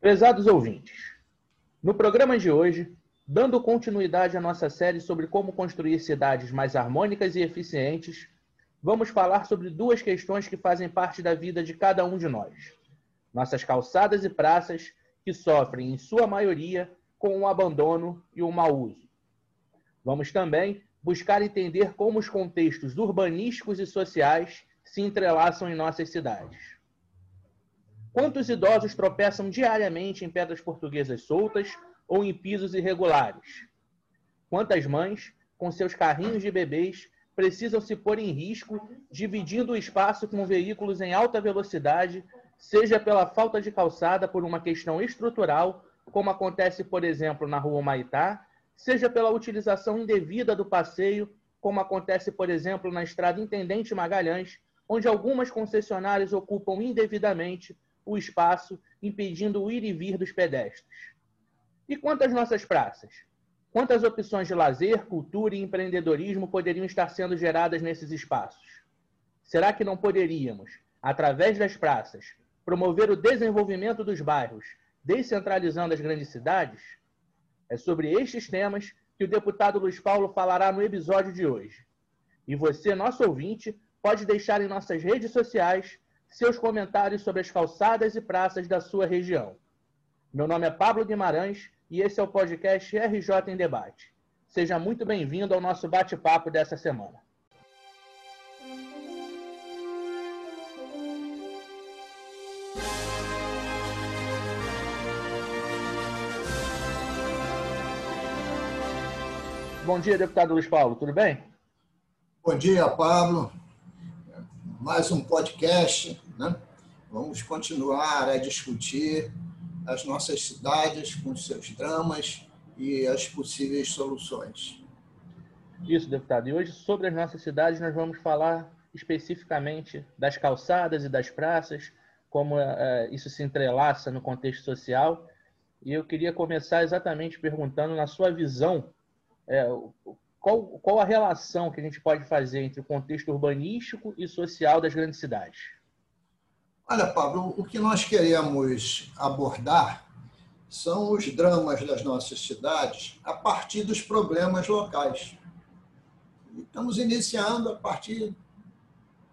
Prezados ouvintes, no programa de hoje, dando continuidade à nossa série sobre como construir cidades mais harmônicas e eficientes, vamos falar sobre duas questões que fazem parte da vida de cada um de nós: nossas calçadas e praças, que sofrem, em sua maioria, com o abandono e o mau uso. Vamos também buscar entender como os contextos urbanísticos e sociais se entrelaçam em nossas cidades. Quantos idosos tropeçam diariamente em pedras portuguesas soltas ou em pisos irregulares? Quantas mães, com seus carrinhos de bebês, precisam se pôr em risco dividindo o espaço com veículos em alta velocidade, seja pela falta de calçada por uma questão estrutural, como acontece, por exemplo, na Rua Maitá, seja pela utilização indevida do passeio, como acontece, por exemplo, na Estrada Intendente Magalhães, onde algumas concessionárias ocupam indevidamente o espaço, impedindo o ir e vir dos pedestres. E quanto às nossas praças? Quantas opções de lazer, cultura e empreendedorismo poderiam estar sendo geradas nesses espaços? Será que não poderíamos, através das praças, promover o desenvolvimento dos bairros, descentralizando as grandes cidades? É sobre estes temas que o deputado Luiz Paulo falará no episódio de hoje. E você, nosso ouvinte, pode deixar em nossas redes sociais seus comentários sobre as calçadas e praças da sua região. Meu nome é Pablo Guimarães e esse é o podcast RJ em Debate. Seja muito bem-vindo ao nosso bate-papo dessa semana. Bom dia, deputado Luiz Paulo, tudo bem? Bom dia, Pablo mais um podcast. Né? Vamos continuar a discutir as nossas cidades com seus dramas e as possíveis soluções. Isso, deputado. E hoje, sobre as nossas cidades, nós vamos falar especificamente das calçadas e das praças, como uh, isso se entrelaça no contexto social. E eu queria começar exatamente perguntando, na sua visão, é, qual, qual a relação que a gente pode fazer entre o contexto urbanístico e social das grandes cidades? Olha, Pablo, o que nós queremos abordar são os dramas das nossas cidades a partir dos problemas locais. Estamos iniciando a partir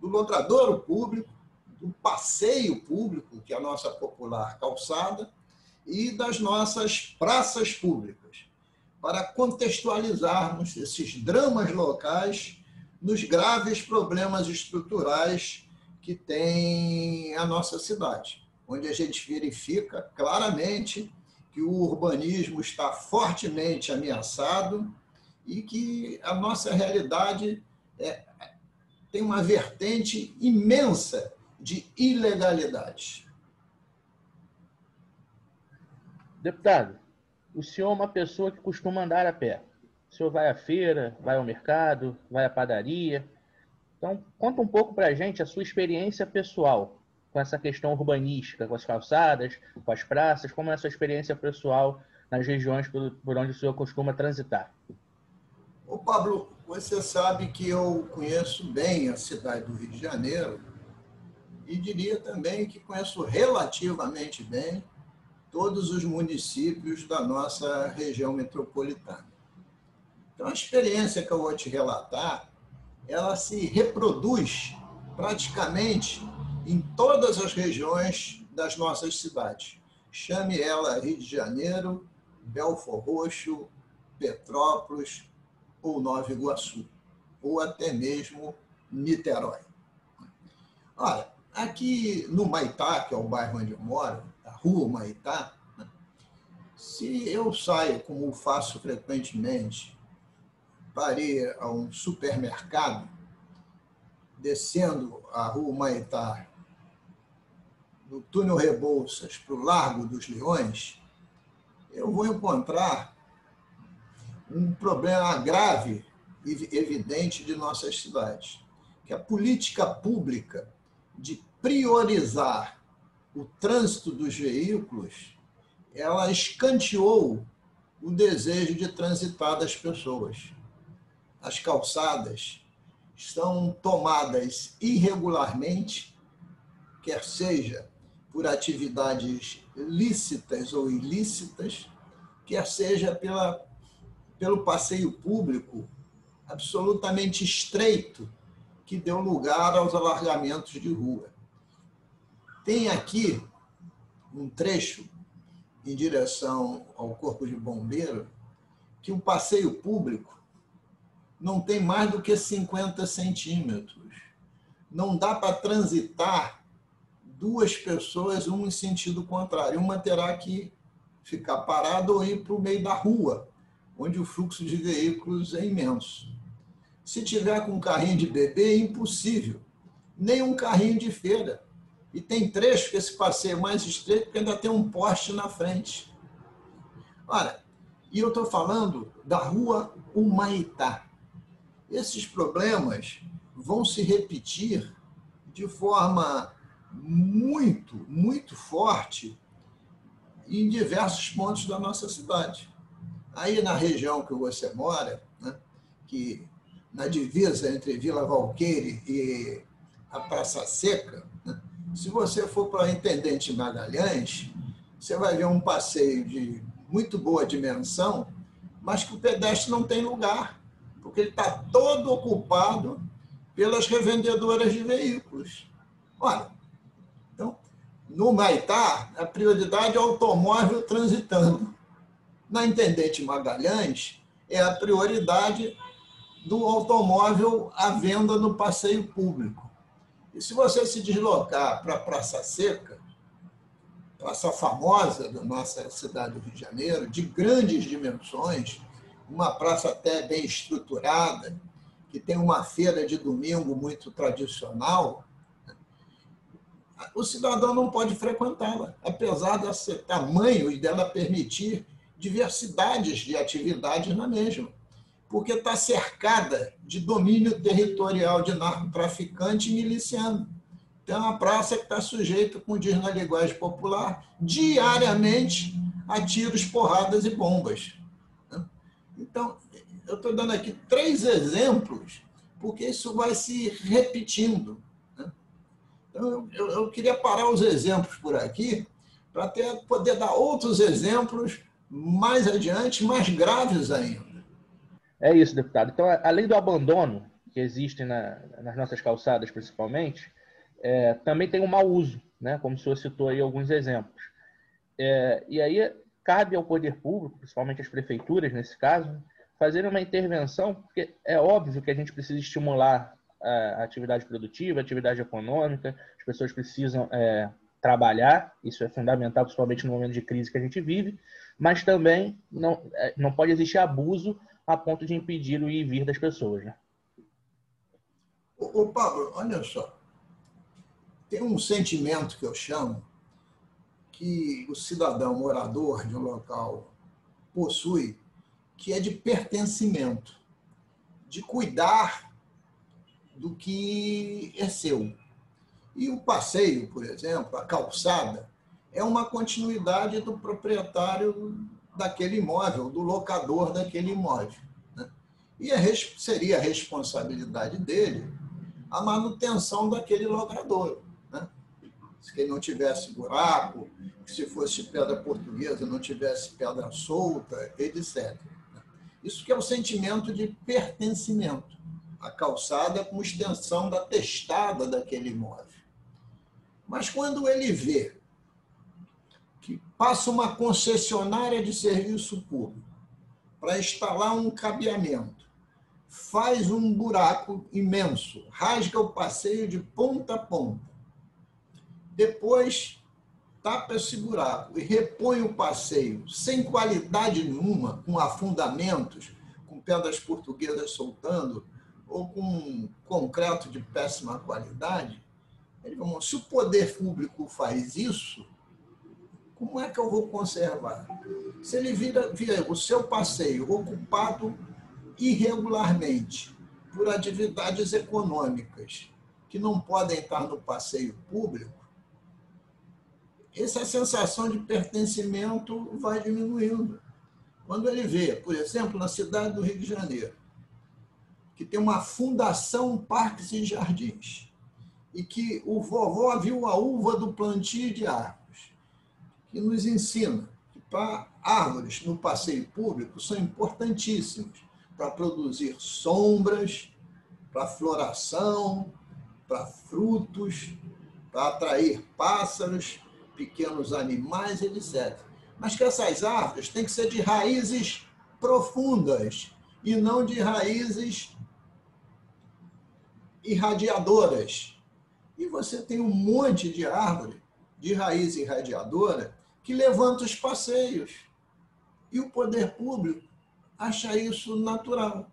do logradouro público, do passeio público, que é a nossa popular calçada, e das nossas praças públicas para contextualizarmos esses dramas locais nos graves problemas estruturais que tem a nossa cidade, onde a gente verifica claramente que o urbanismo está fortemente ameaçado e que a nossa realidade é, tem uma vertente imensa de ilegalidade. Deputado, o senhor é uma pessoa que costuma andar a pé. O senhor vai à feira, vai ao mercado, vai à padaria. Então, conta um pouco para a gente a sua experiência pessoal com essa questão urbanística, com as calçadas, com as praças, como é a sua experiência pessoal nas regiões por, por onde o senhor costuma transitar. Ô Pablo, você sabe que eu conheço bem a cidade do Rio de Janeiro e diria também que conheço relativamente bem todos os municípios da nossa região metropolitana. Então, a experiência que eu vou te relatar, ela se reproduz praticamente em todas as regiões das nossas cidades. Chame ela Rio de Janeiro, Belfor Roxo, Petrópolis ou Nova Iguaçu, ou até mesmo Niterói. Olha, aqui no Maitá, que é o bairro onde eu moro, rua Maitá, né? se eu saio, como faço frequentemente, para ir a um supermercado, descendo a rua Maitá, do túnel Rebouças para o Largo dos Leões, eu vou encontrar um problema grave e evidente de nossas cidades, que a política pública de priorizar o trânsito dos veículos, ela escanteou o desejo de transitar das pessoas. As calçadas estão tomadas irregularmente, quer seja por atividades lícitas ou ilícitas, quer seja pela, pelo passeio público absolutamente estreito que deu lugar aos alargamentos de rua. Tem aqui um trecho em direção ao Corpo de Bombeiro que o passeio público não tem mais do que 50 centímetros. Não dá para transitar duas pessoas, um em sentido contrário. Uma terá que ficar parada ou ir para o meio da rua, onde o fluxo de veículos é imenso. Se tiver com um carrinho de bebê, é impossível. Nem um carrinho de feira. E tem trecho que esse passeio é mais estreito, porque ainda tem um poste na frente. Olha, e eu estou falando da rua Humaitá. Esses problemas vão se repetir de forma muito, muito forte em diversos pontos da nossa cidade. Aí na região que você mora, né, que na divisa entre Vila Valqueire e a Praça Seca, se você for para Intendente Magalhães, você vai ver um passeio de muito boa dimensão, mas que o pedestre não tem lugar, porque ele está todo ocupado pelas revendedoras de veículos. Olha, então, no Maitá, a prioridade é automóvel transitando. Na Intendente Magalhães, é a prioridade do automóvel à venda no passeio público. E se você se deslocar para a Praça Seca, praça famosa da nossa cidade do Rio de Janeiro, de grandes dimensões, uma praça até bem estruturada, que tem uma feira de domingo muito tradicional, o cidadão não pode frequentá-la, apesar desse tamanho e dela permitir diversidades de atividades na mesma, porque está cercada de domínio territorial de narcotraficante e miliciano. Então, é uma praça que está sujeita, como diz na linguagem popular, diariamente a tiros, porradas e bombas. Então, eu estou dando aqui três exemplos, porque isso vai se repetindo. Então, eu, eu queria parar os exemplos por aqui, para poder dar outros exemplos mais adiante, mais graves ainda. É isso, deputado. Então, além do abandono que existe na, nas nossas calçadas, principalmente, é, também tem o mau uso, né? como o senhor citou aí alguns exemplos. É, e aí cabe ao poder público, principalmente às prefeituras nesse caso, fazer uma intervenção, porque é óbvio que a gente precisa estimular a atividade produtiva, a atividade econômica, as pessoas precisam é, trabalhar, isso é fundamental, principalmente no momento de crise que a gente vive, mas também não, é, não pode existir abuso a ponto de impedir o ir e vir das pessoas. Né? Ô, Pablo, olha só, tem um sentimento que eu chamo que o cidadão morador de um local possui, que é de pertencimento, de cuidar do que é seu. E o passeio, por exemplo, a calçada, é uma continuidade do proprietário daquele imóvel, do locador daquele imóvel. Né? E seria a responsabilidade dele a manutenção daquele locador. Né? Se ele não tivesse buraco, se fosse pedra portuguesa, não tivesse pedra solta, etc. Isso que é o sentimento de pertencimento a calçada como extensão da testada daquele imóvel. Mas quando ele vê passa uma concessionária de serviço público para instalar um cabeamento, faz um buraco imenso, rasga o passeio de ponta a ponta, depois tapa esse buraco e repõe o passeio sem qualidade nenhuma, com afundamentos, com pedras portuguesas soltando, ou com concreto de péssima qualidade, ele falou, se o poder público faz isso, como é que eu vou conservar? Se ele vira, vira o seu passeio ocupado irregularmente por atividades econômicas que não podem estar no passeio público, essa sensação de pertencimento vai diminuindo. Quando ele vê, por exemplo, na cidade do Rio de Janeiro, que tem uma fundação Parques e Jardins. e que o vovó viu a uva do plantio de árvores, que nos ensina que para árvores no passeio público são importantíssimas para produzir sombras, para floração, para frutos, para atrair pássaros, pequenos animais, etc. Mas que essas árvores têm que ser de raízes profundas e não de raízes irradiadoras. E você tem um monte de árvore de raiz irradiadora que levanta os passeios. E o poder público acha isso natural.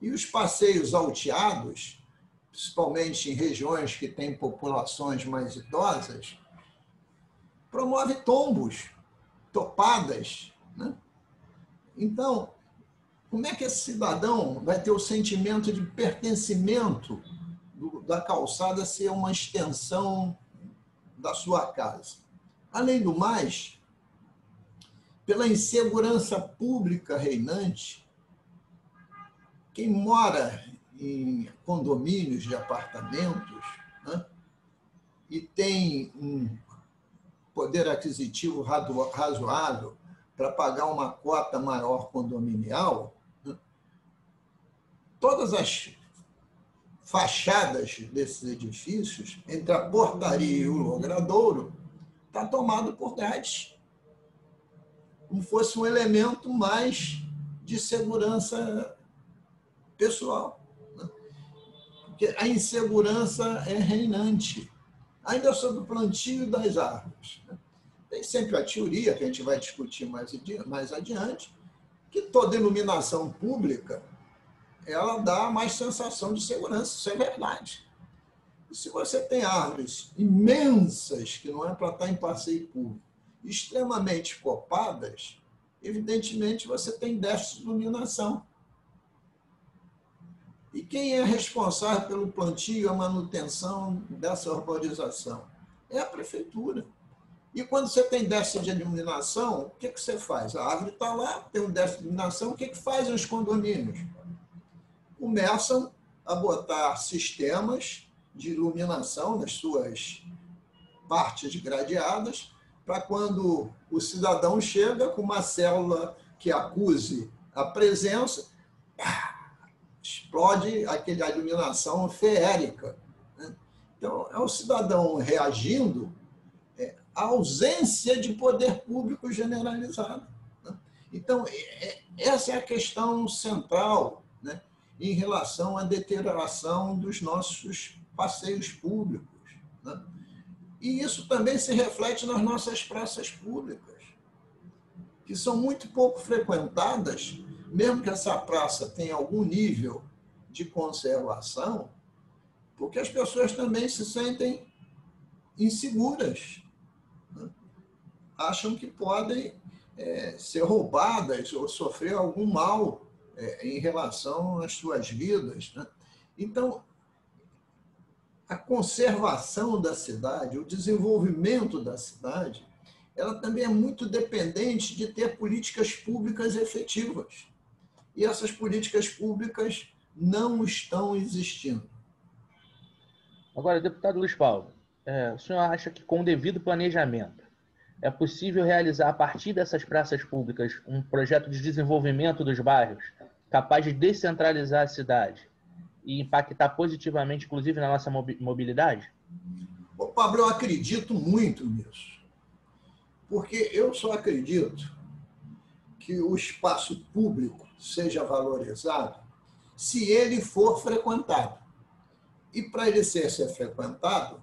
E os passeios alteados, principalmente em regiões que têm populações mais idosas, promove tombos, topadas. Né? Então, como é que esse cidadão vai ter o sentimento de pertencimento do, da calçada ser uma extensão da sua casa. Além do mais, pela insegurança pública reinante, quem mora em condomínios de apartamentos né, e tem um poder aquisitivo razoável para pagar uma cota maior condominial, né, todas as fachadas desses edifícios, entre a portaria e o logradouro, está tomado por grades. Como fosse um elemento mais de segurança pessoal. Né? Porque a insegurança é reinante. Ainda sobre o plantio das árvores. Né? Tem sempre a teoria, que a gente vai discutir mais adiante, que toda iluminação pública ela dá mais sensação de segurança, isso é verdade. Se você tem árvores imensas, que não é para estar em passeio público, extremamente copadas, evidentemente você tem déficit de iluminação. E quem é responsável pelo plantio a manutenção dessa urbanização? É a prefeitura. E quando você tem déficit de iluminação, o que, que você faz? A árvore está lá, tem um déficit de iluminação, o que, que fazem os condomínios? começam a botar sistemas de iluminação nas suas partes gradeadas, para quando o cidadão chega com uma célula que acuse a presença, explode aquela iluminação feérica. Né? Então, é o cidadão reagindo é, à ausência de poder público generalizado. Né? Então, é, é, essa é a questão central em relação à deterioração dos nossos passeios públicos. Né? E isso também se reflete nas nossas praças públicas, que são muito pouco frequentadas, mesmo que essa praça tenha algum nível de conservação, porque as pessoas também se sentem inseguras, né? acham que podem é, ser roubadas ou sofrer algum mal é, em relação às suas vidas. Né? Então, a conservação da cidade, o desenvolvimento da cidade, ela também é muito dependente de ter políticas públicas efetivas. E essas políticas públicas não estão existindo. Agora, deputado Luiz Paulo, é, o senhor acha que com o devido planejamento é possível realizar a partir dessas praças públicas um projeto de desenvolvimento dos bairros capaz de descentralizar a cidade e impactar positivamente, inclusive, na nossa mobilidade? Ô, Pablo, eu acredito muito nisso. Porque eu só acredito que o espaço público seja valorizado se ele for frequentado. E para ele ser, ser frequentado,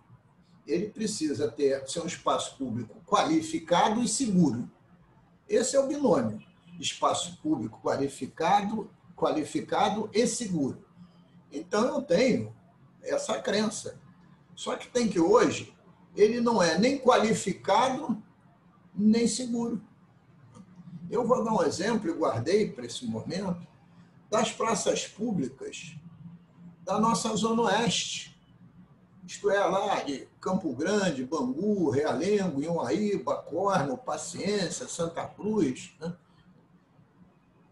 ele precisa ter ser um espaço público qualificado e seguro. Esse é o binômio espaço público qualificado, qualificado e seguro. Então eu tenho essa crença. Só que tem que hoje ele não é nem qualificado nem seguro. Eu vou dar um exemplo e guardei para esse momento das praças públicas da nossa zona oeste. Isto é, lá de Campo Grande, Bangu, Realengo, Inhuaíba, Corno, Paciência, Santa Cruz. Né?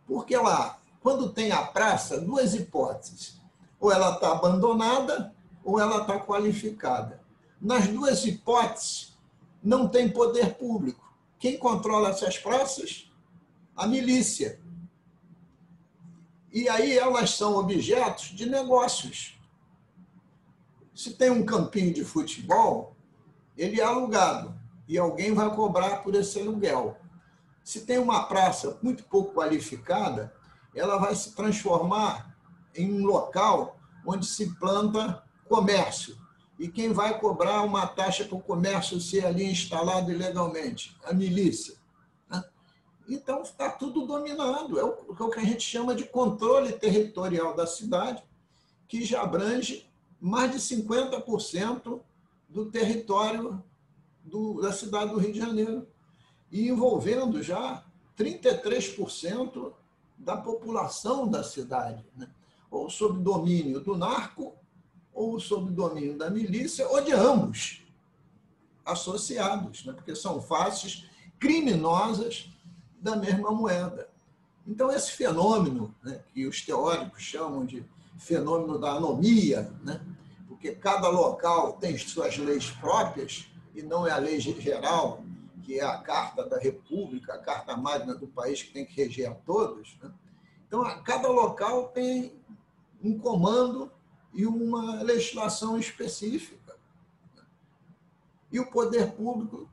Porque lá, quando tem a praça, duas hipóteses. Ou ela está abandonada, ou ela está qualificada. Nas duas hipóteses, não tem poder público. Quem controla essas praças? A milícia. E aí elas são objetos de negócios. Se tem um campinho de futebol, ele é alugado e alguém vai cobrar por esse aluguel. Se tem uma praça muito pouco qualificada, ela vai se transformar em um local onde se planta comércio. E quem vai cobrar uma taxa para o comércio ser ali instalado ilegalmente? A milícia. Né? Então, está tudo dominado. É, o que a gente chama de controle territorial da cidade, que já abrange mais de 50% do território do, da cidade do Rio de Janeiro e envolvendo já 33% da população da cidade, né? Ou sob domínio do narco, ou sob domínio da milícia, ou de ambos associados, né? porque são faces criminosas da mesma moeda. Então, esse fenômeno, né, que os teóricos chamam de fenômeno da anomia, né, porque cada local tem suas leis próprias, e não é a lei geral, que é a Carta da República, a Carta Magna do país que tem que reger a todos. Né? Então, cada local tem um comando e uma legislação específica. E o poder público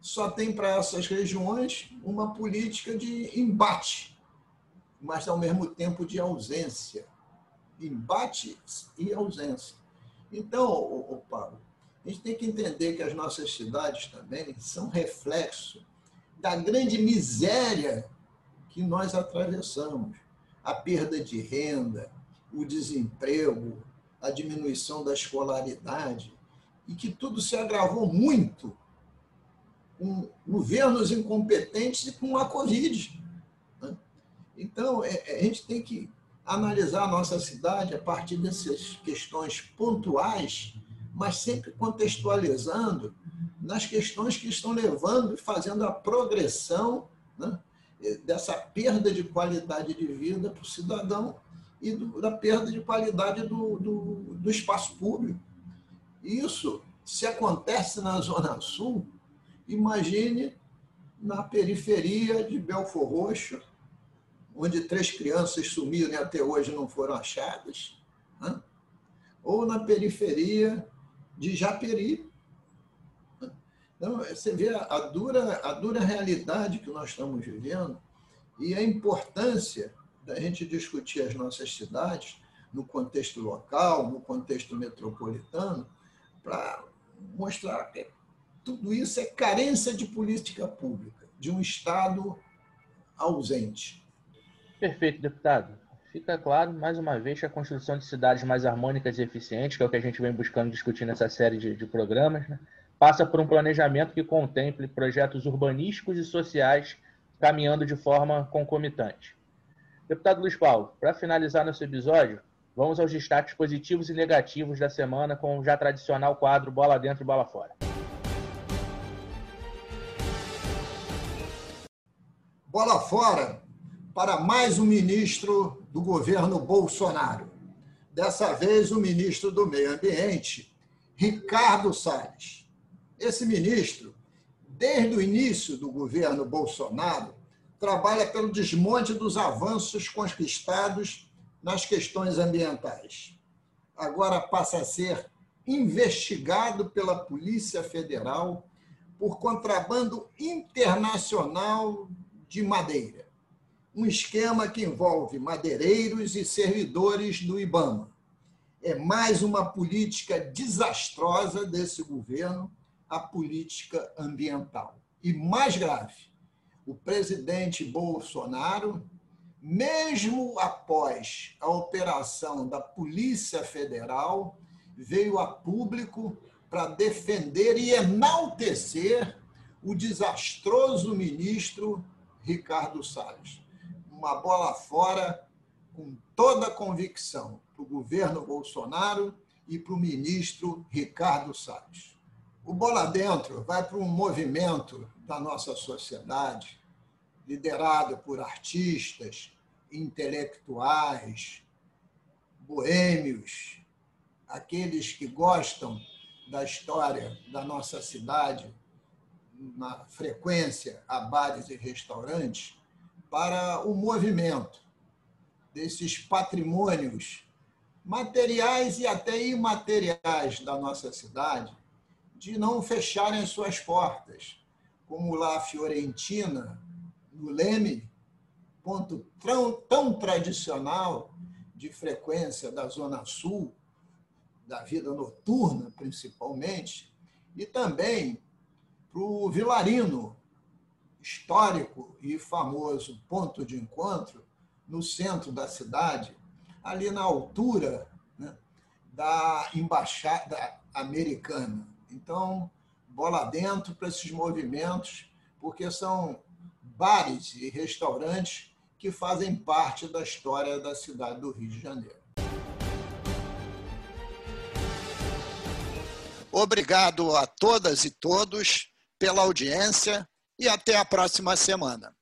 só tem para essas regiões uma política de embate, mas ao mesmo tempo de ausência. Embate e ausência. Então, o Paulo, a gente tem que entender que as nossas cidades também são reflexo da grande miséria que nós atravessamos. A perda de renda, o desemprego, a diminuição da escolaridade, e que tudo se agravou muito com governos incompetentes e com a Covid. Né? Então, é, é, a gente tem que analisar a nossa cidade a partir dessas questões pontuais mas sempre contextualizando nas questões que estão levando e fazendo a progressão né, dessa perda de qualidade de vida para o cidadão e do, da perda de qualidade do, do, do espaço público. Isso, se acontece na Zona Sul, imagine na periferia de Belfor Roxo, onde três crianças sumiram e até hoje não foram achadas, né? ou na periferia de Japeri. Então, você vê a dura, a dura realidade que nós estamos vivendo e a importância da gente discutir as nossas cidades no contexto local, no contexto metropolitano, para mostrar que tudo isso é carência de política pública, de um Estado ausente. Perfeito, deputado fica claro, mais uma vez, que a construção de cidades mais harmônicas e eficientes, que é o que a gente vem buscando discutir nessa série de, de programas, né, passa por um planejamento que contemple projetos urbanísticos e sociais caminhando de forma concomitante. Deputado Luiz Paulo, para finalizar nosso episódio, vamos aos destaques positivos e negativos da semana com o já tradicional quadro Bola Dentro e Bola Fora. Bola fora para mais um ministro do governo Bolsonaro. Dessa vez, o ministro do Meio Ambiente, Ricardo Salles. Esse ministro, desde o início do governo Bolsonaro, trabalha pelo desmonte dos avanços conquistados nas questões ambientais. Agora passa a ser investigado pela Polícia Federal por contrabando internacional de madeira um esquema que envolve madeireiros e servidores do IBAMA. É mais uma política desastrosa desse governo, a política ambiental. E mais grave, o presidente Bolsonaro, mesmo após a operação da Polícia Federal, veio a público para defender e enaltecer o desastroso ministro Ricardo Salles uma bola fora com toda a convicção para o governo Bolsonaro e para o ministro Ricardo Salles. O Bola Dentro vai para um movimento da nossa sociedade, liderado por artistas, intelectuais, boêmios, aqueles que gostam da história da nossa cidade, na frequência a bares e restaurantes, para o movimento desses patrimônios materiais e até imateriais da nossa cidade, de não fecharem suas portas, como lá Fiorentina, no Leme, ponto tão, tão tradicional de frequência da Zona Sul, da vida noturna, principalmente, e também para o Vilarino, histórico e famoso ponto de encontro no centro da cidade, ali na altura né, da embaixada americana. Então, bola dentro para esses movimentos, porque são bares e restaurantes que fazem parte da história da cidade do Rio de Janeiro. Obrigado a todas e todos pela audiência e até a próxima semana.